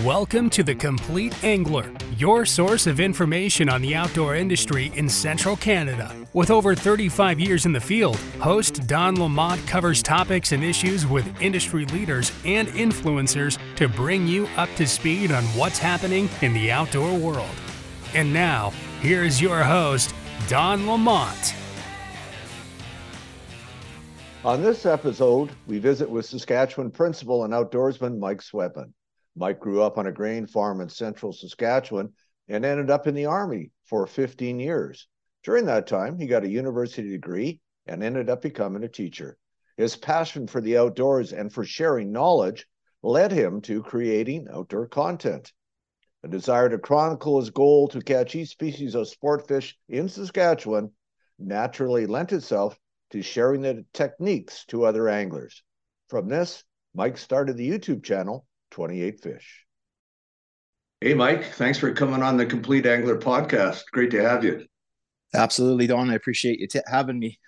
Welcome to The Complete Angler, your source of information on the outdoor industry in central Canada. With over 35 years in the field, host Don Lamont covers topics and issues with industry leaders and influencers to bring you up to speed on what's happening in the outdoor world. And now, here's your host, Don Lamont. On this episode, we visit with Saskatchewan principal and outdoorsman Mike Sweatman. Mike grew up on a grain farm in central Saskatchewan and ended up in the Army for 15 years. During that time, he got a university degree and ended up becoming a teacher. His passion for the outdoors and for sharing knowledge led him to creating outdoor content. A desire to chronicle his goal to catch each species of sport fish in Saskatchewan naturally lent itself to sharing the techniques to other anglers. From this, Mike started the YouTube channel 28 Fish. Hey, Mike, thanks for coming on the Complete Angler podcast. Great to have you. Absolutely, Don. I appreciate you t- having me.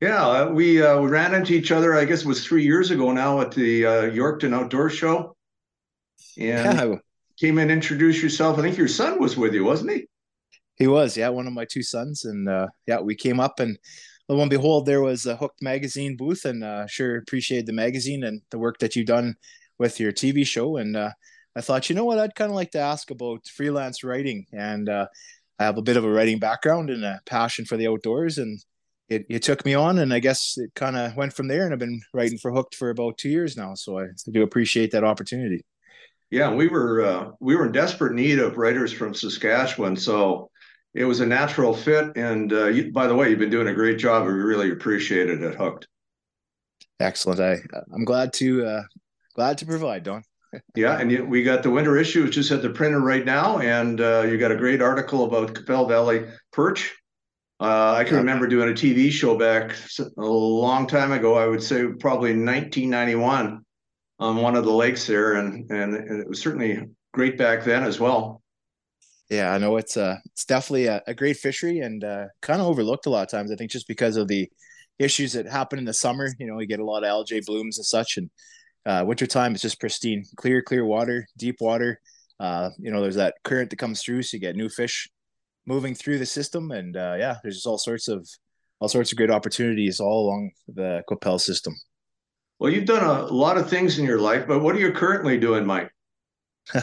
Yeah, uh, we uh, we ran into each other. I guess it was three years ago now at the uh, Yorkton Outdoor Show, and yeah. came in, introduced yourself. I think your son was with you, wasn't he? He was, yeah, one of my two sons, and uh, yeah, we came up and lo and behold, there was a Hooked magazine booth, and uh, sure appreciated the magazine and the work that you've done with your TV show. And uh, I thought, you know what, I'd kind of like to ask about freelance writing. And uh, I have a bit of a writing background and a passion for the outdoors. And it, it took me on, and I guess it kind of went from there. And I've been writing for Hooked for about two years now. So I, I do appreciate that opportunity. Yeah, we were uh, we were in desperate need of writers from Saskatchewan, so it was a natural fit. And uh, you, by the way, you've been doing a great job. We really appreciate it at Hooked. Excellent. I I'm glad to uh, glad to provide, Don. yeah, and we got the winter issue just at the printer right now, and uh, you got a great article about Qu'Appelle Valley perch. Uh, I can remember doing a TV show back a long time ago. I would say probably 1991 on one of the lakes there, and and it was certainly great back then as well. Yeah, I know it's uh it's definitely a, a great fishery and uh, kind of overlooked a lot of times. I think just because of the issues that happen in the summer. You know, we get a lot of algae blooms and such, and uh, wintertime is just pristine, clear, clear water, deep water. Uh, you know, there's that current that comes through, so you get new fish moving through the system, and uh, yeah, there's just all sorts of all sorts of great opportunities all along the Qu'Appelle system. Well, you've done a lot of things in your life, but what are you currently doing, Mike?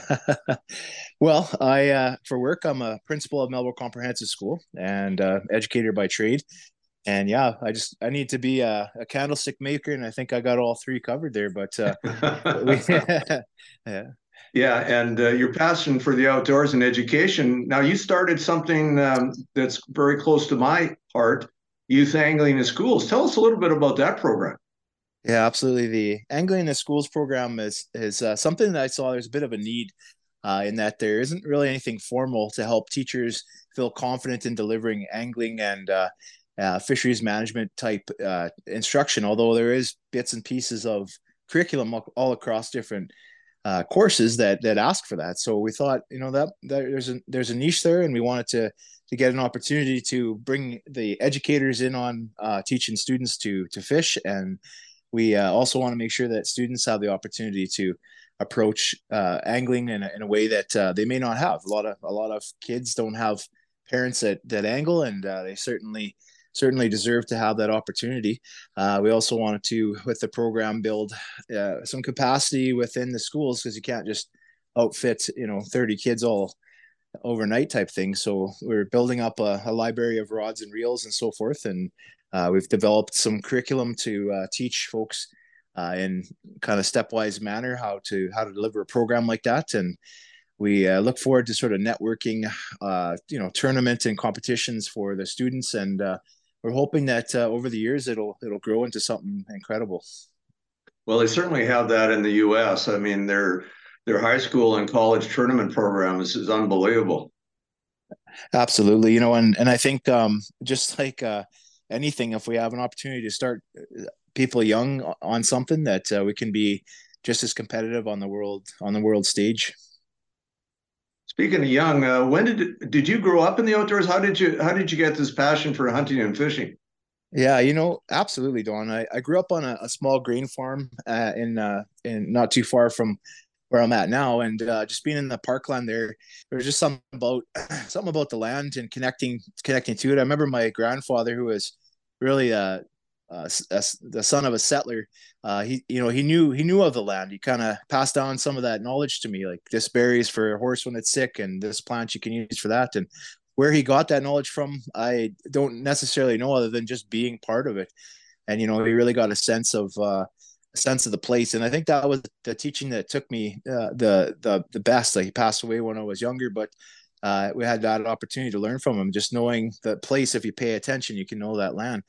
well, I uh, for work, I'm a principal of Melville Comprehensive School and uh, educator by trade and yeah, I just I need to be a, a, candlestick maker, and I think I got all three covered there. But uh, yeah, yeah, and uh, your passion for the outdoors and education. Now you started something um, that's very close to my heart: youth angling in schools. Tell us a little bit about that program. Yeah, absolutely. The angling in the schools program is is uh, something that I saw. There's a bit of a need uh, in that there isn't really anything formal to help teachers feel confident in delivering angling and uh, uh, fisheries management type uh, instruction, although there is bits and pieces of curriculum all across different uh, courses that that ask for that. So we thought, you know, that, that there's a there's a niche there, and we wanted to to get an opportunity to bring the educators in on uh, teaching students to to fish, and we uh, also want to make sure that students have the opportunity to approach uh, angling in a, in a way that they may not have. A lot of a lot of kids don't have parents that that angle, and they certainly certainly deserve to have that opportunity. Uh, we also wanted to, with the program, build uh, some capacity within the schools because you can't just outfit you know 30 kids all overnight type thing. So we're building up a, a library of rods and reels and so forth, and uh, we've developed some curriculum to uh, teach folks. Uh, in kind of stepwise manner, how to how to deliver a program like that, and we uh, look forward to sort of networking, uh, you know, tournament and competitions for the students, and uh, we're hoping that uh, over the years it'll it'll grow into something incredible. Well, they certainly have that in the U.S. I mean, their their high school and college tournament program is, is unbelievable. Absolutely, you know, and and I think um, just like uh, anything, if we have an opportunity to start uh, people young on something, that uh, we can be just as competitive on the world on the world stage. Speaking of young, uh, when did did you grow up in the outdoors? How did you how did you get this passion for hunting and fishing? Yeah, you know, absolutely, Don. I, I grew up on a, a small grain farm uh, in uh, in not too far from where I'm at now, and uh, just being in the parkland there, there's just something about something about the land and connecting connecting to it. I remember my grandfather, who was really a, a, a the son of a settler. Uh, he you know he knew he knew of the land. He kind of passed on some of that knowledge to me, like this berries for a horse when it's sick, and this plant you can use for that. And where he got that knowledge from, I don't necessarily know, other than just being part of it. And you know, he really got a sense of. Uh, sense of the place and i think that was the teaching that took me uh, the the the best like he passed away when i was younger but uh, we had that opportunity to learn from him just knowing the place if you pay attention you can know that land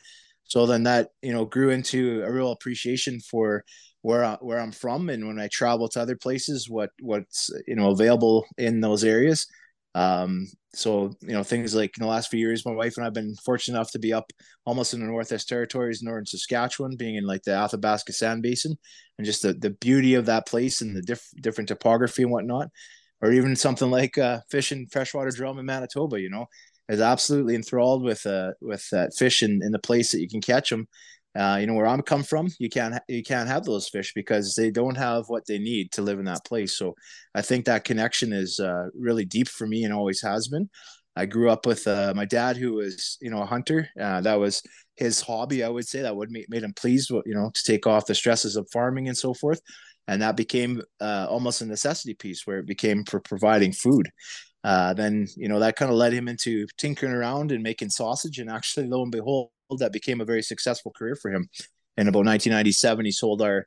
so then that you know grew into a real appreciation for where I, where I'm from. And when I travel to other places what what's you know available in those areas. Um, so you know things like in the last few years, my wife and I've been fortunate enough to be up almost in the Northwest Territories, northern Saskatchewan, being in like the Athabasca Sand Basin, and just the, the beauty of that place and the diff- different topography and whatnot, or even something like uh, fishing freshwater drum in Manitoba. You know, is absolutely enthralled with uh with that fish in, in the place that you can catch them uh, you know where I'm come from, you can't you can't have those fish because they don't have what they need to live in that place. So I think that connection is uh, really deep for me and always has been. I grew up with uh, my dad, who was you know a hunter. Uh, that was his hobby, I would say. That would make made him pleased, you know, to take off the stresses of farming and so forth. And that became uh, almost a necessity piece, where it became for providing food. Uh, then you know that kind of led him into tinkering around and making sausage. And actually, lo and behold, that became a very successful career for him. In about 1997, he sold our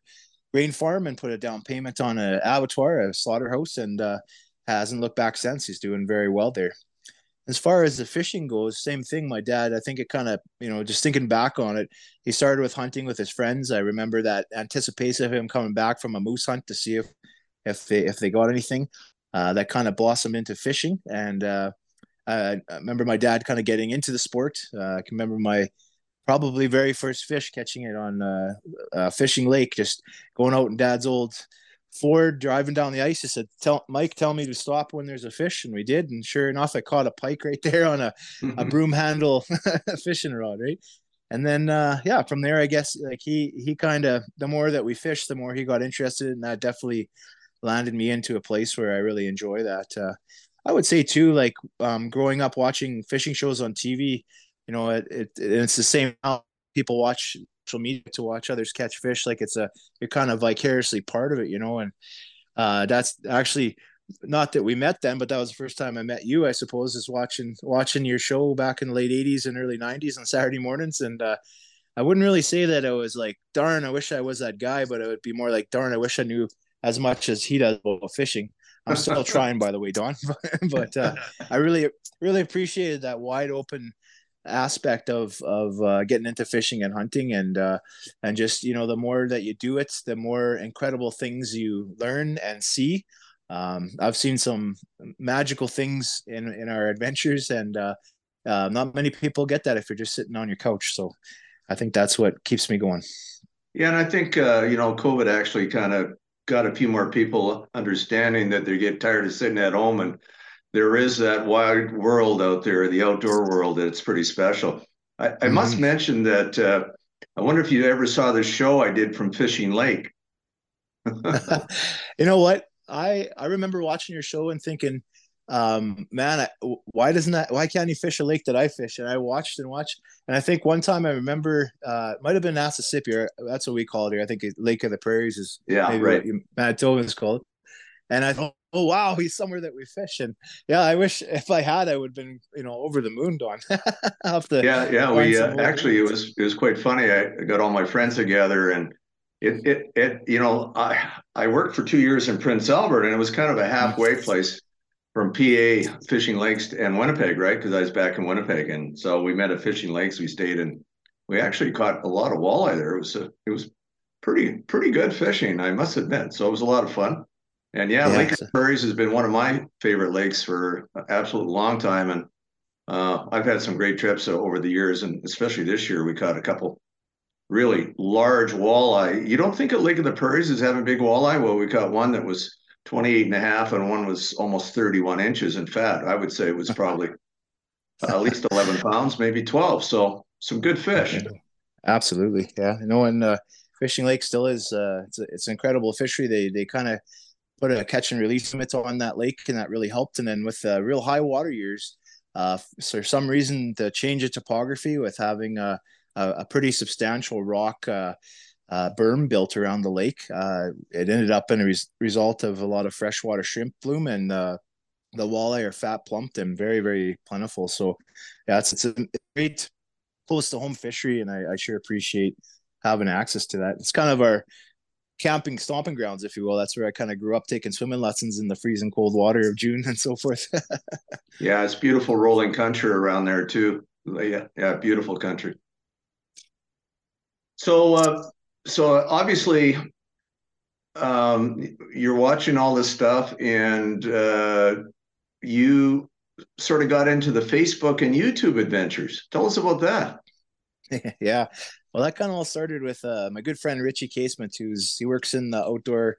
grain farm and put a down payment on an abattoir, a slaughterhouse, and uh, hasn't looked back since. He's doing very well there. As far as the fishing goes, same thing. My dad, I think it kind of, you know, just thinking back on it, he started with hunting with his friends. I remember that anticipation of him coming back from a moose hunt to see if if they if they got anything. Uh, that kind of blossomed into fishing, and uh, I remember my dad kind of getting into the sport. Uh, I can remember my probably very first fish catching it on uh, uh, fishing lake just going out in dad's old ford driving down the ice. He said tell mike tell me to stop when there's a fish. And we did. And sure enough i caught a pike right there on a, a broom handle fishing rod right? And then uh, yeah from there i guess like he he kind of the more that we fished the more he got interested. And that definitely landed me into a place where i really enjoy that uh, i would say too like um, growing up watching fishing shows on tv you know, it, it it's the same how people watch social media to watch others catch fish. Like it's a you're kind of vicariously part of it, you know. And uh, that's actually not that we met then, but that was the first time I met you, I suppose, is watching watching your show back in the late '80s and early '90s on Saturday mornings. And uh, I wouldn't really say that I was like, darn, I wish I was that guy, but it would be more like, darn, I wish I knew as much as he does about fishing. I'm still trying, by the way, Don. but uh, I really, really appreciated that wide open aspect of of uh, getting into fishing and hunting and uh, and just you know the more that you do it the more incredible things you learn and see um, I've seen some magical things in in our adventures and uh, uh, not many people get that if you're just sitting on your couch so I think that's what keeps me going yeah and I think uh, you know COVID actually kind of got a few more people understanding that they get tired of sitting at home and there is that wide world out there, the outdoor world, that's pretty special. I, I mm-hmm. must mention that uh, I wonder if you ever saw the show I did from Fishing Lake. you know what? I I remember watching your show and thinking, um, man, I, why doesn't that? Why can't you fish a lake that I fish? And I watched and watched, and I think one time I remember, uh, it might have been Nassisipi, or that's what we call it here. I think Lake of the Prairies is yeah, right. Manitobans call it. And I thought, oh wow, he's somewhere that we fish. And yeah, I wish if I had, I would have been, you know, over the moon, Don. yeah, yeah. We uh, actually, it was it was quite funny. I got all my friends together, and it it it you know, I I worked for two years in Prince Albert, and it was kind of a halfway place from PA Fishing Lakes and Winnipeg, right? Because I was back in Winnipeg, and so we met at Fishing Lakes. We stayed and we actually caught a lot of walleye there. It was a, it was pretty pretty good fishing, I must admit. So it was a lot of fun. And yeah, yeah. Lake of the Prairies has been one of my favorite lakes for an absolute long time. And uh, I've had some great trips over the years, and especially this year, we caught a couple really large walleye. You don't think of Lake of the Prairies as having big walleye? Well, we caught one that was 28 and a half, and one was almost 31 inches in fat. I would say it was probably at least 11 pounds, maybe 12. So some good fish. Absolutely. Yeah. No, and uh, Fishing Lake still is, uh, it's, a, it's an incredible fishery. They, they kind of, put a catch and release limit on that lake, and that really helped. And then with uh, real high water years, uh, for some reason, the change of topography with having a, a, a pretty substantial rock uh, uh, berm built around the lake, uh, it ended up in a res- result of a lot of freshwater shrimp bloom and uh, the walleye are fat plumped and very very plentiful. So yeah, it's it's a great close to home fishery, and I, I sure appreciate having access to that. It's kind of our camping stomping grounds, if you will. That's where I kind of grew up taking swimming lessons in the freezing cold water of June and so forth. yeah, it's beautiful rolling country around there too. Yeah, yeah, beautiful country. So, uh, so obviously, um, you're watching all this stuff, and uh, you sort of got into the Facebook and YouTube adventures. Tell us about that. yeah. Well, that kind of all started with uh, my good friend Richie Casement, who's he works in the outdoor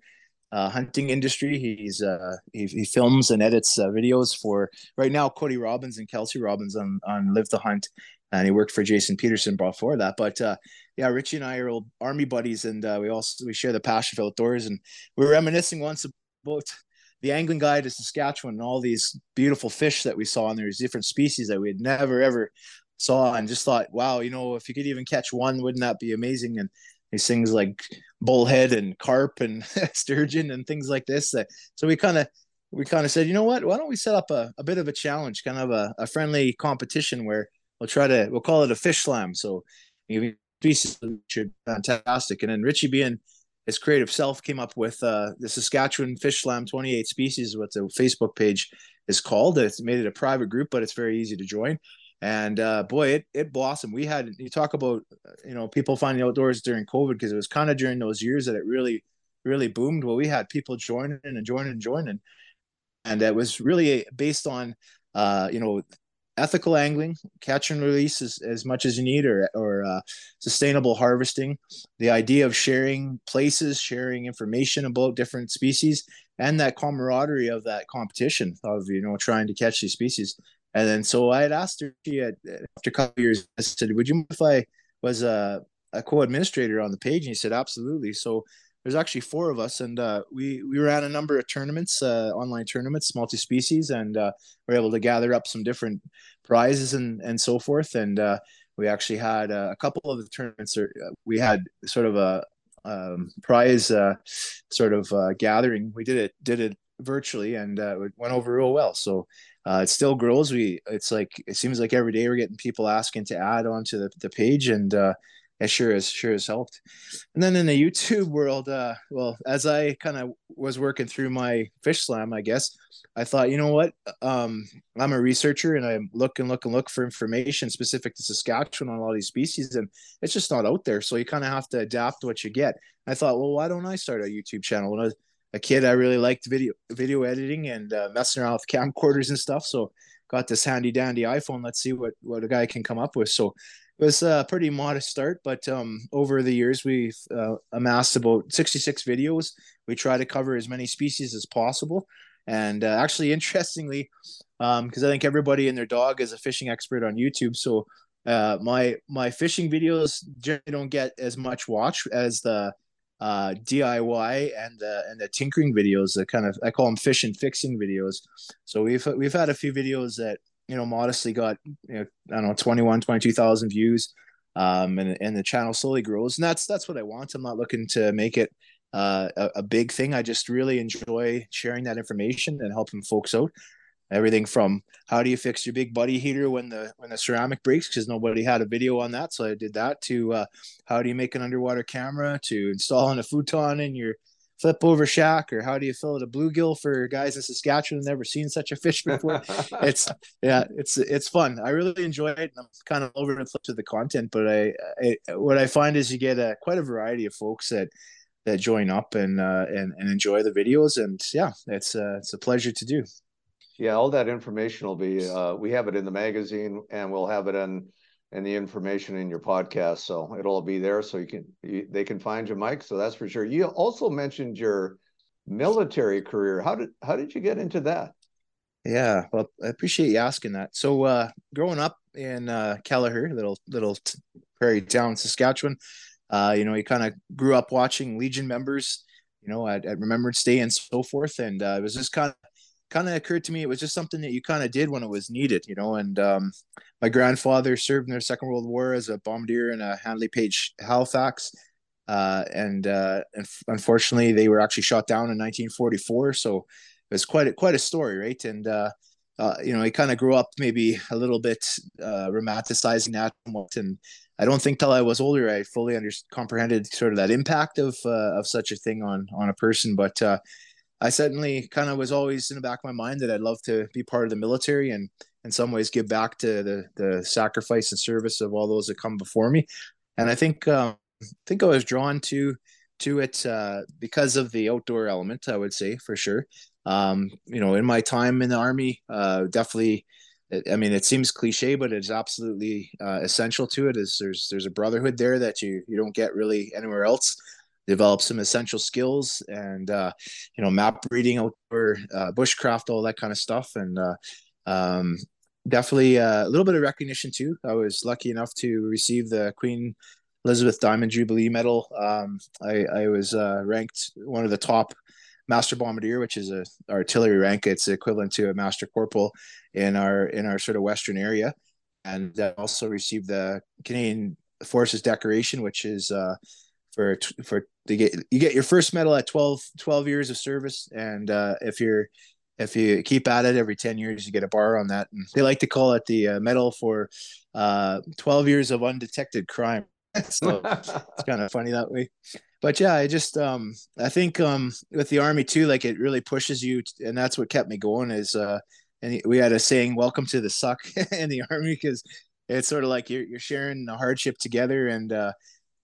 uh, hunting industry. He's uh, he, he films and edits uh, videos for right now Cody Robbins and Kelsey Robbins on on Live the Hunt, and he worked for Jason Peterson before that. But uh, yeah, Richie and I are old army buddies, and uh, we also we share the passion for outdoors. And we were reminiscing once about the angling guide to Saskatchewan and all these beautiful fish that we saw, and there's different species that we had never ever saw, and just thought, wow, you know, if you could even catch one, wouldn't that be amazing? And these things like bullhead and carp and sturgeon and things like this. So we kind of we kind of said, you know what? Why don't we set up a, a bit of a challenge, kind of a, a friendly competition where we'll try to we'll call it a fish slam. So species should fantastic. And then Richie being his creative self came up with uh, the Saskatchewan Fish Slam 28 species, what the Facebook page is called. It's made it a private group, but it's very easy to join. And uh, boy, it, it blossomed. We had you talk about you know people finding outdoors during COVID because it was kind of during those years that it really really boomed. Well, we had people joining and joining and joining, and it was really based on uh, you know ethical angling, catch and release as, as much as you need, or or uh, sustainable harvesting. The idea of sharing places, sharing information about different species, and that camaraderie of that competition of you know trying to catch these species. And then so I had asked her she had, after a couple years, I said, "Would you mind if I was a, a co-administrator on the page?" And he said, "Absolutely." So there's actually four of us, and uh, we we ran a number of tournaments, uh, online tournaments, multi-species, and uh, we're able to gather up some different prizes and and so forth. And uh, we actually had uh, a couple of the tournaments. Uh, we had sort of a um, prize sort of gathering. We did it did it virtually, and it went over real well. So it still grows. We it's like it seems like every day we're getting people asking to add onto the, the page, and it sure has sure has helped. And then in the YouTube world, uh, well, as I kind of was working through my fish slam, I guess I thought, you know what, um, I'm a researcher and I look and look and look for information specific to Saskatchewan on all these species, and it's just not out there. So you kind of have to adapt what you get. I thought, well, why don't I start a YouTube channel? When I was a kid, I really liked video video editing and uh, messing around with camcorders and stuff. So got this handy dandy iPhone. Let's see what what a guy can come up with. So was a pretty modest start, but um, over the years we've uh, amassed about 66 videos. We try to cover as many species as possible, and uh, actually, interestingly, because um, I think everybody and their dog is a fishing expert on YouTube, so uh, my my fishing videos generally don't get as much watch as the uh, DIY and the and the tinkering videos. The kind of I call them fish and fixing videos. So we've we've had a few videos that you know, modestly got, you know, I don't know, 21, 22,000 views. Um, and, and the channel slowly grows. And that's, that's what I want. I'm not looking to make it uh, a, a big thing. I just really enjoy sharing that information and helping folks out. Everything from how do you fix your big buddy heater when the when the ceramic breaks because nobody had a video on that, so I did that. To uh, how do you make an underwater camera? To installing a futon in your flip over shack or how do you fill it a bluegill for guys in Saskatchewan never seen such a fish before. it's yeah, it's it's fun. I really enjoy it. I'm kind of over and flip to the content, but I, I, what I find is you get a quite a variety of folks that that join up and uh, and and enjoy the videos, and yeah, it's uh, it's a pleasure to do. Yeah, all that information will be. Uh, we have it in the magazine, and we'll have it in and the information in your podcast. So it'll all be there, so you can you, they can find you, Mike. So that's for sure. You also mentioned your military career. How did how did you get into that? Yeah, well, I appreciate you asking that. So, uh, growing up in uh, Kelliher, little little t- prairie town, Saskatchewan, uh, you know, you kind of grew up watching Legion members you know, at, at Remembrance Day and so forth. And uh, it was just kind of kind of occurred to me it was just something that you kind of did when it was needed, you know. And um, my grandfather served in the Second World War as a bombardier in a Handley Page Halifax. Uh, and, uh, and unfortunately, they were actually shot down in 1944. So it was quite a, quite a story, right? And uh, uh, you know, he kind of grew up maybe a little bit uh, romanticizing that, and I don't think till I was older I fully under comprehended sort of that impact of uh, of such a thing on on a person. But uh, I certainly kind of was always in the back of my mind that I'd love to be part of the military and in some ways give back to the the sacrifice and service of all those that come before me. And I think um, I think I was drawn to to it uh, because of the outdoor element. I would say for sure. Um, you know, in my time in the army, uh, definitely. I mean, it seems cliche, but it's absolutely uh, essential to it. Is there's there's a brotherhood there that you you don't get really anywhere else. Develop some essential skills and uh, you know map reading, outdoor uh, bushcraft, all that kind of stuff, and uh, um, definitely uh, a little bit of recognition too. I was lucky enough to receive the Queen Elizabeth Diamond Jubilee Medal. Um, I, I was uh, ranked one of the top master bombardier, which is a artillery rank. It's equivalent to a master corporal in our in our sort of western area, and I also received the Canadian Forces decoration, which is uh, for for get you get your first medal at 12, 12 years of service, and uh, if you're if you keep at it every 10 years you get a bar on that. And they like to call it the uh, medal for uh, 12 years of undetected crime. So it's kind of funny that way. But yeah, I just um I think um with the army too, like it really pushes you, and that's what kept me going. Is uh and we had a saying, "Welcome to the suck" in the army because it's sort of like you're you're sharing the hardship together, and uh,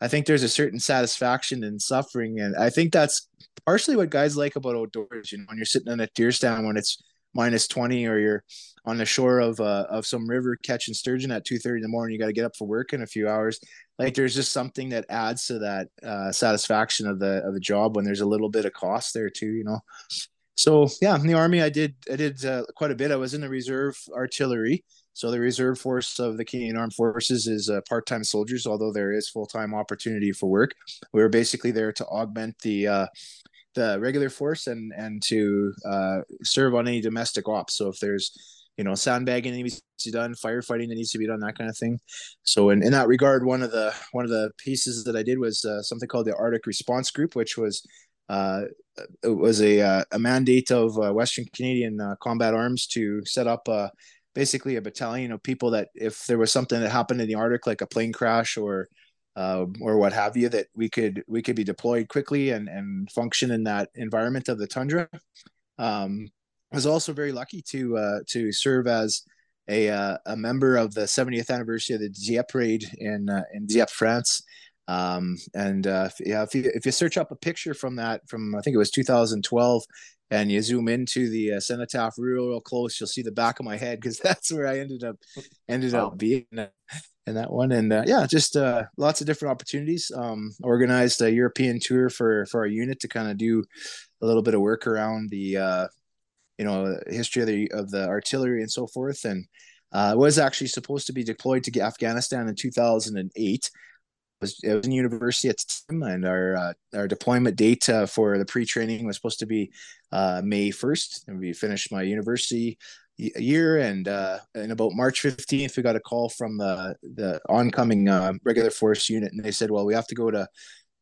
I think there's a certain satisfaction in suffering, and I think that's partially what guys like about outdoors. You know, when you're sitting in a deer stand when it's minus 20 or you're on the shore of uh, of some river catching sturgeon at 2.30 in the morning you got to get up for work in a few hours like there's just something that adds to that uh, satisfaction of the of the job when there's a little bit of cost there too you know so yeah in the army i did i did uh, quite a bit i was in the reserve artillery so the reserve force of the canadian armed forces is uh, part-time soldiers although there is full-time opportunity for work we were basically there to augment the uh, the regular force and and to uh, serve on any domestic ops. So if there's you know sandbagging that needs to be done, firefighting that needs to be done, that kind of thing. So in, in that regard, one of the one of the pieces that I did was uh, something called the Arctic Response Group, which was uh, it was a uh, a mandate of uh, Western Canadian uh, Combat Arms to set up uh, basically a battalion of people that if there was something that happened in the Arctic, like a plane crash or uh, or what have you, that we could we could be deployed quickly and and function in that environment of the tundra. Um, I was also very lucky to uh, to serve as a uh, a member of the 70th anniversary of the Dieppe raid in uh, in Dieppe, France. Um, and uh, yeah, if you if you search up a picture from that from I think it was 2012, and you zoom into the uh, cenotaph real, real close, you'll see the back of my head because that's where I ended up ended wow. up being in that one. And uh, yeah, just uh, lots of different opportunities. Um, organized a European tour for for our unit to kind of do a little bit of work around the uh, you know history of the of the artillery and so forth. And uh, was actually supposed to be deployed to Afghanistan in 2008. Was, it was in university at the time, and our uh, our deployment date uh, for the pre training was supposed to be uh, May 1st. And we finished my university year and uh in about march 15th we got a call from the the oncoming uh, regular force unit and they said well we have to go to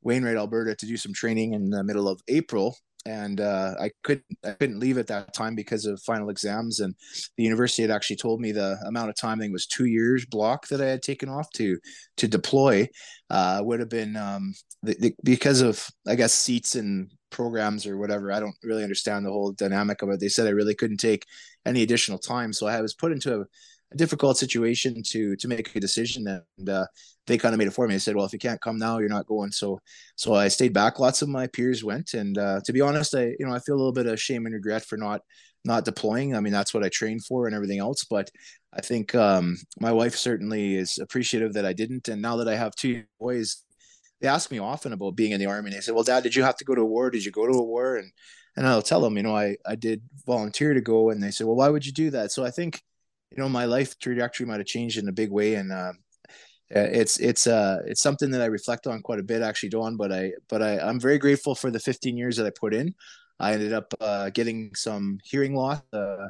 wainwright alberta to do some training in the middle of april and uh, I couldn't I couldn't leave at that time because of final exams and the university had actually told me the amount of time I think was two years block that I had taken off to to deploy uh, would have been um, the, the, because of I guess seats and programs or whatever. I don't really understand the whole dynamic of it. They said I really couldn't take any additional time, so I was put into a, a difficult situation to to make a decision, and uh, they kind of made it for me. They said, "Well, if you can't come now, you're not going." So so I stayed back. Lots of my peers went, and uh, to be honest, I you know I feel a little bit of shame and regret for not not deploying. I mean, that's what I trained for and everything else. But I think um, my wife certainly is appreciative that I didn't. And now that I have two boys, they ask me often about being in the army. And they say, "Well, Dad, did you have to go to a war? Did you go to a war?" And and I'll tell them, you know, I I did volunteer to go. And they say, "Well, why would you do that?" So I think, you know, my life trajectory might have changed in a big way. And uh, it's it's uh it's something that I reflect on quite a bit actually, Don. But I but I I'm very grateful for the 15 years that I put in. I ended up uh, getting some hearing loss, uh,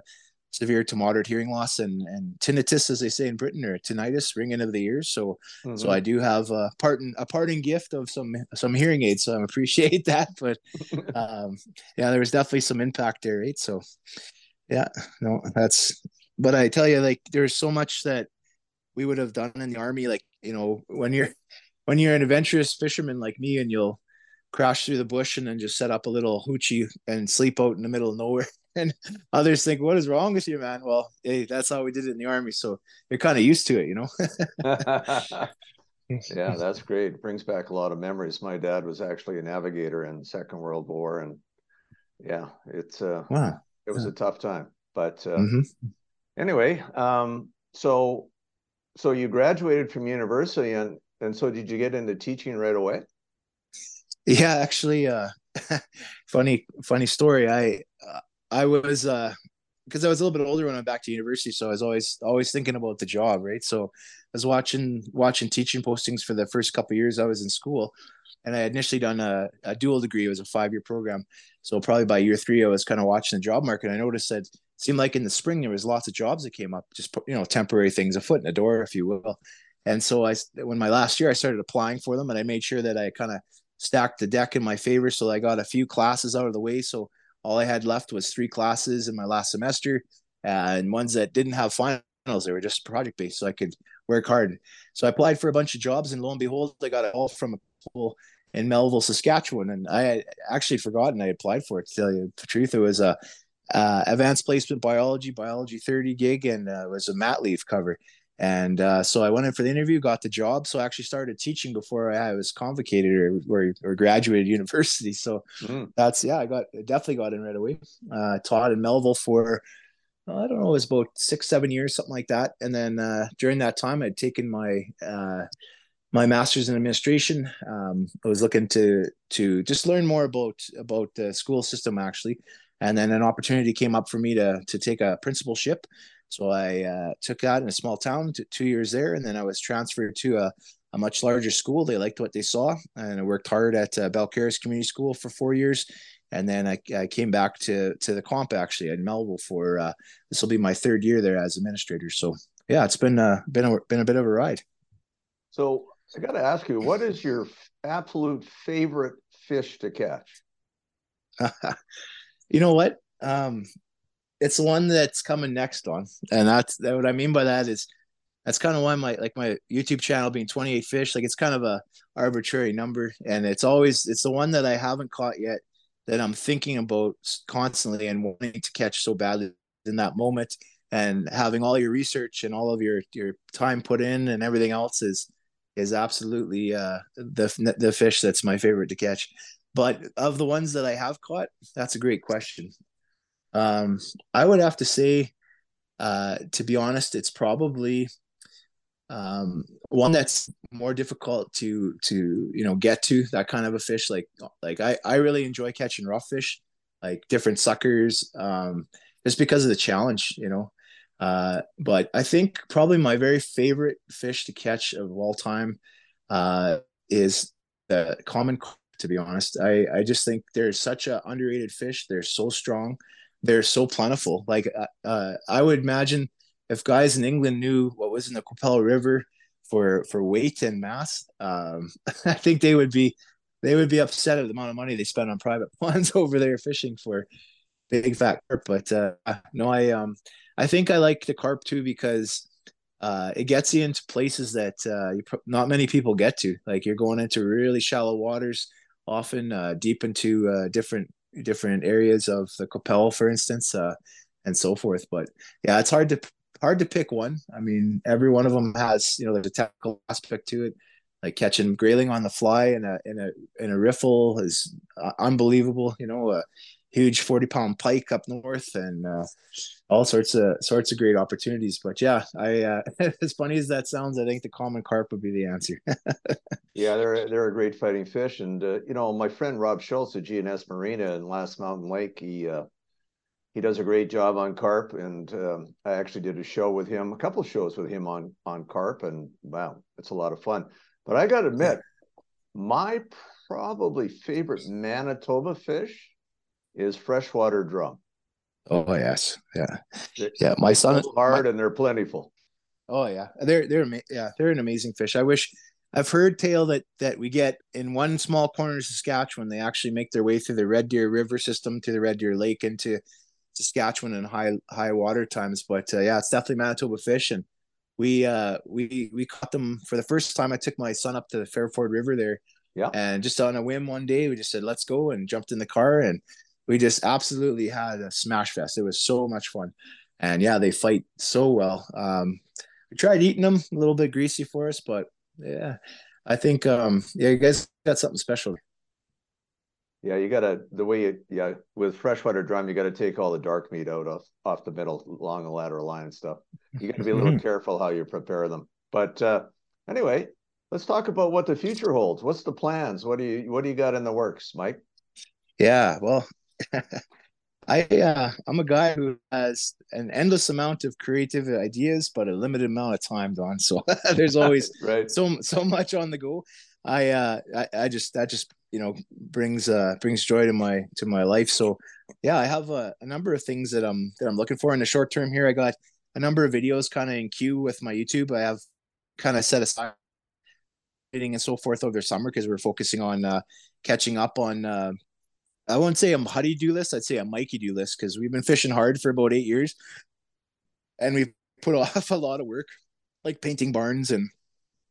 severe to moderate hearing loss, and and tinnitus, as they say in Britain, or tinnitus, ringing of the ears. So mm-hmm. so I do have a parting a parting gift of some some hearing aids. So I appreciate that. But um, yeah, there was definitely some impact there, right? So yeah, no, that's. But I tell you, like, there's so much that we would have done in the army. Like, you know, when you're when you're an adventurous fisherman like me, and you'll crash through the bush and then just set up a little hoochie and sleep out in the middle of nowhere. And others think, "What is wrong with you, man?" Well, hey, that's how we did it in the army, so you're kind of used to it, you know. yeah, that's great. Brings back a lot of memories. My dad was actually a navigator in the Second World War, and yeah, it's uh, wow. it was yeah. a tough time. But uh, mm-hmm. Anyway, um, so so you graduated from university, and and so did you get into teaching right away? Yeah, actually, uh, funny funny story. I uh, I was uh, because I was a little bit older when I went back to university, so I was always always thinking about the job, right? So I was watching watching teaching postings for the first couple years I was in school, and I had initially done a, a dual degree. It was a five year program, so probably by year three, I was kind of watching the job market. I noticed that seemed like in the spring there was lots of jobs that came up, just you know temporary things, a foot in the door, if you will. And so I, when my last year, I started applying for them, and I made sure that I kind of stacked the deck in my favor. So I got a few classes out of the way. So all I had left was three classes in my last semester and ones that didn't have finals. They were just project based. So I could work hard. So I applied for a bunch of jobs and lo and behold, I got a call from a pool in Melville, Saskatchewan. And I had actually forgotten I applied for it to tell you the truth. It was a, uh, advanced placement biology, biology 30 gig, and uh, it was a mat leave cover. And uh, so I went in for the interview, got the job. So I actually started teaching before I was convocated or, or, or graduated university. So mm. that's, yeah, I got definitely got in right away. Uh, taught in Melville for, I don't know, it was about six, seven years, something like that. And then uh, during that time, I'd taken my, uh, my master's in administration. Um, I was looking to, to just learn more about, about the school system actually. And then an opportunity came up for me to, to take a principalship so I uh, took that in a small town, t- two years there, and then I was transferred to a, a much larger school. They liked what they saw, and I worked hard at uh, Balcarres Community School for four years, and then I, I came back to to the comp actually in Melville for uh, this will be my third year there as administrator. So yeah, it's been uh, been a, been a bit of a ride. So I got to ask you, what is your absolute favorite fish to catch? you know what? Um, it's the one that's coming next on, and that's that. What I mean by that is that's kind of why my like my YouTube channel being 28 fish, like it's kind of a arbitrary number, and it's always it's the one that I haven't caught yet that I'm thinking about constantly and wanting to catch so badly in that moment, and having all your research and all of your your time put in and everything else is is absolutely uh, the the fish that's my favorite to catch. But of the ones that I have caught, that's a great question. Um, I would have to say, uh, to be honest, it's probably um, one that's more difficult to to you know get to that kind of a fish. Like like I I really enjoy catching rough fish, like different suckers, um, just because of the challenge, you know. Uh, but I think probably my very favorite fish to catch of all time uh, is the common. To be honest, I I just think they're such an underrated fish. They're so strong they're so plentiful. Like uh, uh, I would imagine if guys in England knew what was in the Qu'Appelle River for for weight and mass, um, I think they would be they would be upset at the amount of money they spend on private ponds over there fishing for big fat carp. But uh, no, I um I think I like the carp too because uh, it gets you into places that uh, you, not many people get to. Like you're going into really shallow waters, often uh, deep into uh, different different areas of the Qu'Appelle, for instance, uh, and so forth. But yeah, it's hard to hard to pick one. I mean, every one of them has you know there's a technical aspect to it. Like catching grayling on the fly in a in a in a riffle is uh, unbelievable. You know, a huge forty pound pike up north and uh, all sorts of sorts of great opportunities. But yeah, I uh, as funny as that sounds, I think the common carp would be the answer. yeah, they're they're a great fighting fish, and uh, you know my friend Rob Schultz at GNS Marina in Last Mountain Lake, he uh, he does a great job on carp, and um, I actually did a show with him, a couple of shows with him on on carp, and wow, it's a lot of fun. But I got to admit, my probably favorite Manitoba fish is freshwater drum. Oh yes, yeah, they're, yeah. My son hard my, and they're plentiful. Oh yeah, they're they're yeah they're an amazing fish. I wish I've heard tale that that we get in one small corner of Saskatchewan. They actually make their way through the Red Deer River system to the Red Deer Lake into Saskatchewan in high high water times. But uh, yeah, it's definitely Manitoba fish, and we uh we we caught them for the first time. I took my son up to the Fairford River there. Yeah. And just on a whim one day, we just said, let's go and jumped in the car and we just absolutely had a smash fest. It was so much fun. And yeah, they fight so well. Um, we tried eating them a little bit greasy for us, but yeah, I think um, yeah, you guys got something special. Yeah, you gotta the way you yeah with freshwater drum, you gotta take all the dark meat out off off the middle along the lateral line and stuff. You gotta be a little careful how you prepare them. But uh, anyway, let's talk about what the future holds. What's the plans? What do you what do you got in the works, Mike? Yeah, well, I uh, I'm a guy who has an endless amount of creative ideas, but a limited amount of time, Don. So there's always right. so so much on the go. I uh I, I just that just you know brings uh brings joy to my to my life. So yeah, I have a, a number of things that I'm that I'm looking for in the short term here. I got a number of videos kind of in queue with my YouTube. I have kind of set aside and so forth over summer because we're focusing on uh, catching up on uh, I won't say a Huddy do list. I'd say a Mikey do list because we've been fishing hard for about eight years, and we've put off a lot of work, like painting barns and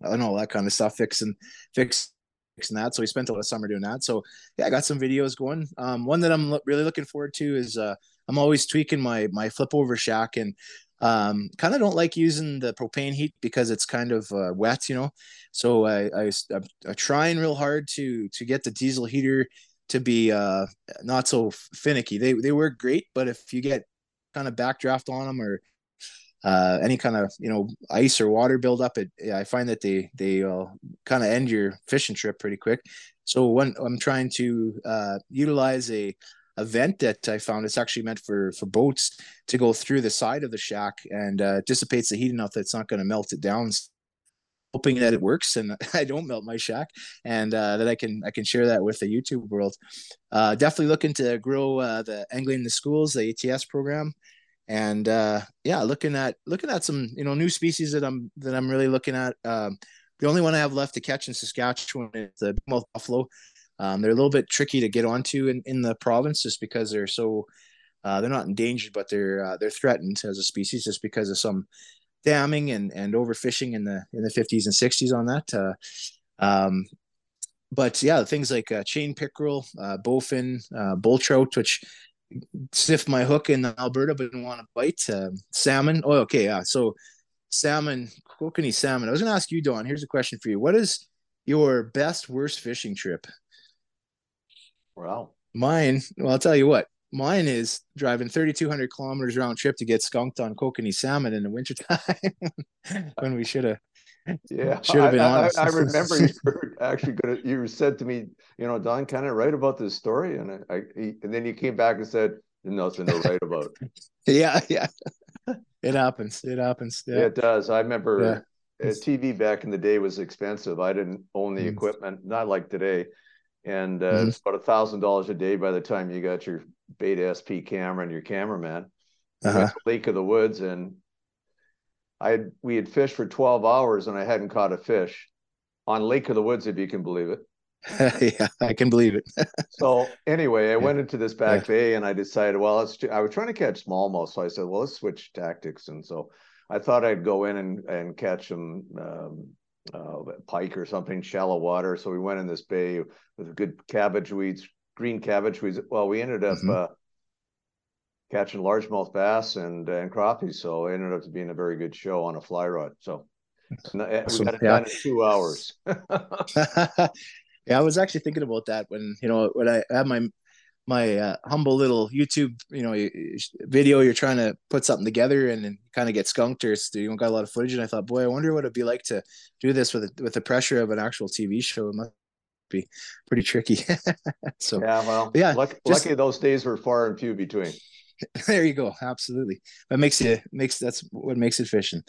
and all that kind of stuff, fixing fix, fixing that. So we spent a lot of summer doing that. So yeah, I got some videos going. Um, one that I'm lo- really looking forward to is uh, I'm always tweaking my my flip over shack and um, kind of don't like using the propane heat because it's kind of uh, wet, you know. So I, I I'm trying real hard to to get the diesel heater to be uh, not so finicky. They they work great, but if you get kind of backdraft on them or uh, any kind of you know ice or water buildup, it yeah, I find that they they uh, kind of end your fishing trip pretty quick. So when I'm trying to uh, utilize a a vent that I found it's actually meant for for boats to go through the side of the shack and uh, dissipates the heat enough that it's not going to melt it down hoping that it works and I don't melt my shack and uh, that I can I can share that with the YouTube world. Uh, definitely looking to grow uh, the angling in the schools, the ATS program, and uh, yeah, looking at looking at some you know new species that I'm that I'm really looking at. Um, the only one I have left to catch in Saskatchewan is the bigmouth buffalo. Um, they're a little bit tricky to get onto in, in the province just because they're so uh, they're not endangered, but they're uh, they're threatened as a species just because of some damming and, and overfishing in the in the 50s and 60s on that. Uh, um, but yeah, things like uh, chain pickerel, uh, bowfin, uh, bull trout, which sniffed my hook in Alberta but didn't want to bite. Uh, salmon. Oh, okay, yeah. So salmon, kokanee salmon. I was going to ask you, Don. Here's a question for you. What is your best worst fishing trip? Wow. Mine. Well, I'll tell you what mine is driving 3200 kilometers round trip to get skunked on kokanee salmon in the wintertime when we should have yeah should have been I, honest. I, I remember you were actually gonna you said to me you know don kind of write about this story and I, I and then you came back and said nothing to write about yeah yeah it happens it happens yeah. it does i remember yeah. tv back in the day was expensive i didn't own the mm. equipment not like today and uh, mm-hmm. it's about a thousand dollars a day by the time you got your beta SP camera and your cameraman. Uh-huh. Lake of the Woods, and I had, we had fished for twelve hours, and I hadn't caught a fish on Lake of the Woods, if you can believe it. yeah, I can believe it. so anyway, I yeah. went into this back yeah. bay, and I decided, well, let's. I was trying to catch smallmouth, so I said, well, let's switch tactics, and so I thought I'd go in and and catch some um, uh, pike or something, shallow water. So we went in this bay with good cabbage weeds, green cabbage weeds. Well, we ended up mm-hmm. uh, catching largemouth bass and and crappies, so it ended up being a very good show on a fly rod. So uh, we got it yeah. done in two hours. yeah, I was actually thinking about that when you know when I had my my uh, humble little YouTube, you know, video. You're trying to put something together and, kind of get skunked, or you don't got a lot of footage. And I thought, boy, I wonder what it'd be like to do this with with the pressure of an actual TV show. It must be pretty tricky. so yeah, well, yeah, luck, just, lucky those days were far and few between. there you go. Absolutely. That makes it makes that's what makes it fishing.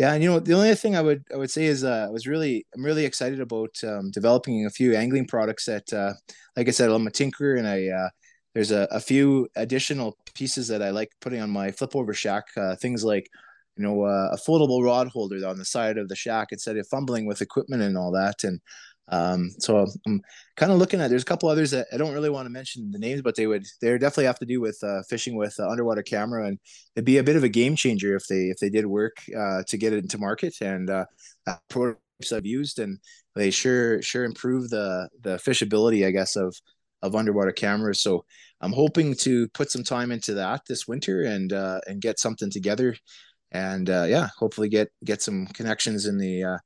Yeah, and you know the only thing I would I would say is uh, I was really I'm really excited about um, developing a few angling products that uh, like I said I'm a tinker and I uh, there's a, a few additional pieces that I like putting on my flip over shack uh, things like you know uh, a foldable rod holder on the side of the shack instead of fumbling with equipment and all that. And um, so I'm kind of looking at. There's a couple others that I don't really want to mention the names, but they would they definitely have to do with uh, fishing with uh, underwater camera, and it'd be a bit of a game changer if they if they did work uh, to get it into market and uh, prototypes I've used, and they sure sure improve the the fishability, I guess, of of underwater cameras. So I'm hoping to put some time into that this winter and uh, and get something together, and uh, yeah, hopefully get get some connections in the uh,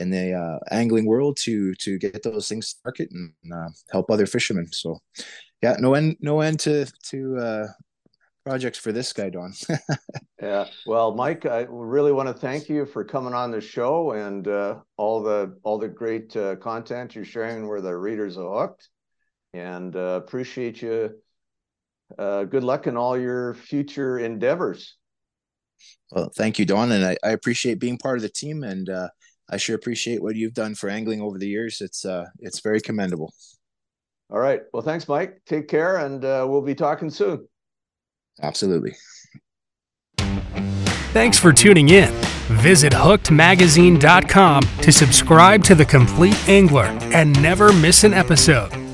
in the uh, angling world to to get those things to market and uh, help other fishermen. So, yeah, no end no end to to uh, projects for this guy, Don. yeah, well, Mike, I really want to thank you for coming on the show and uh, all the all the great uh, content you're sharing where the readers are hooked, and uh, appreciate you. good luck in all your future endeavors. Well, thank you, Don, and I, I appreciate being part of the team and I sure appreciate what you've done for angling over the years. It's uh, it's very commendable. All right. Well, thanks, Mike. Take care, and uh, we'll be talking soon. Absolutely. Thanks for tuning in. Visit hookedmagazine.com to subscribe to The Complete Angler and never miss an episode.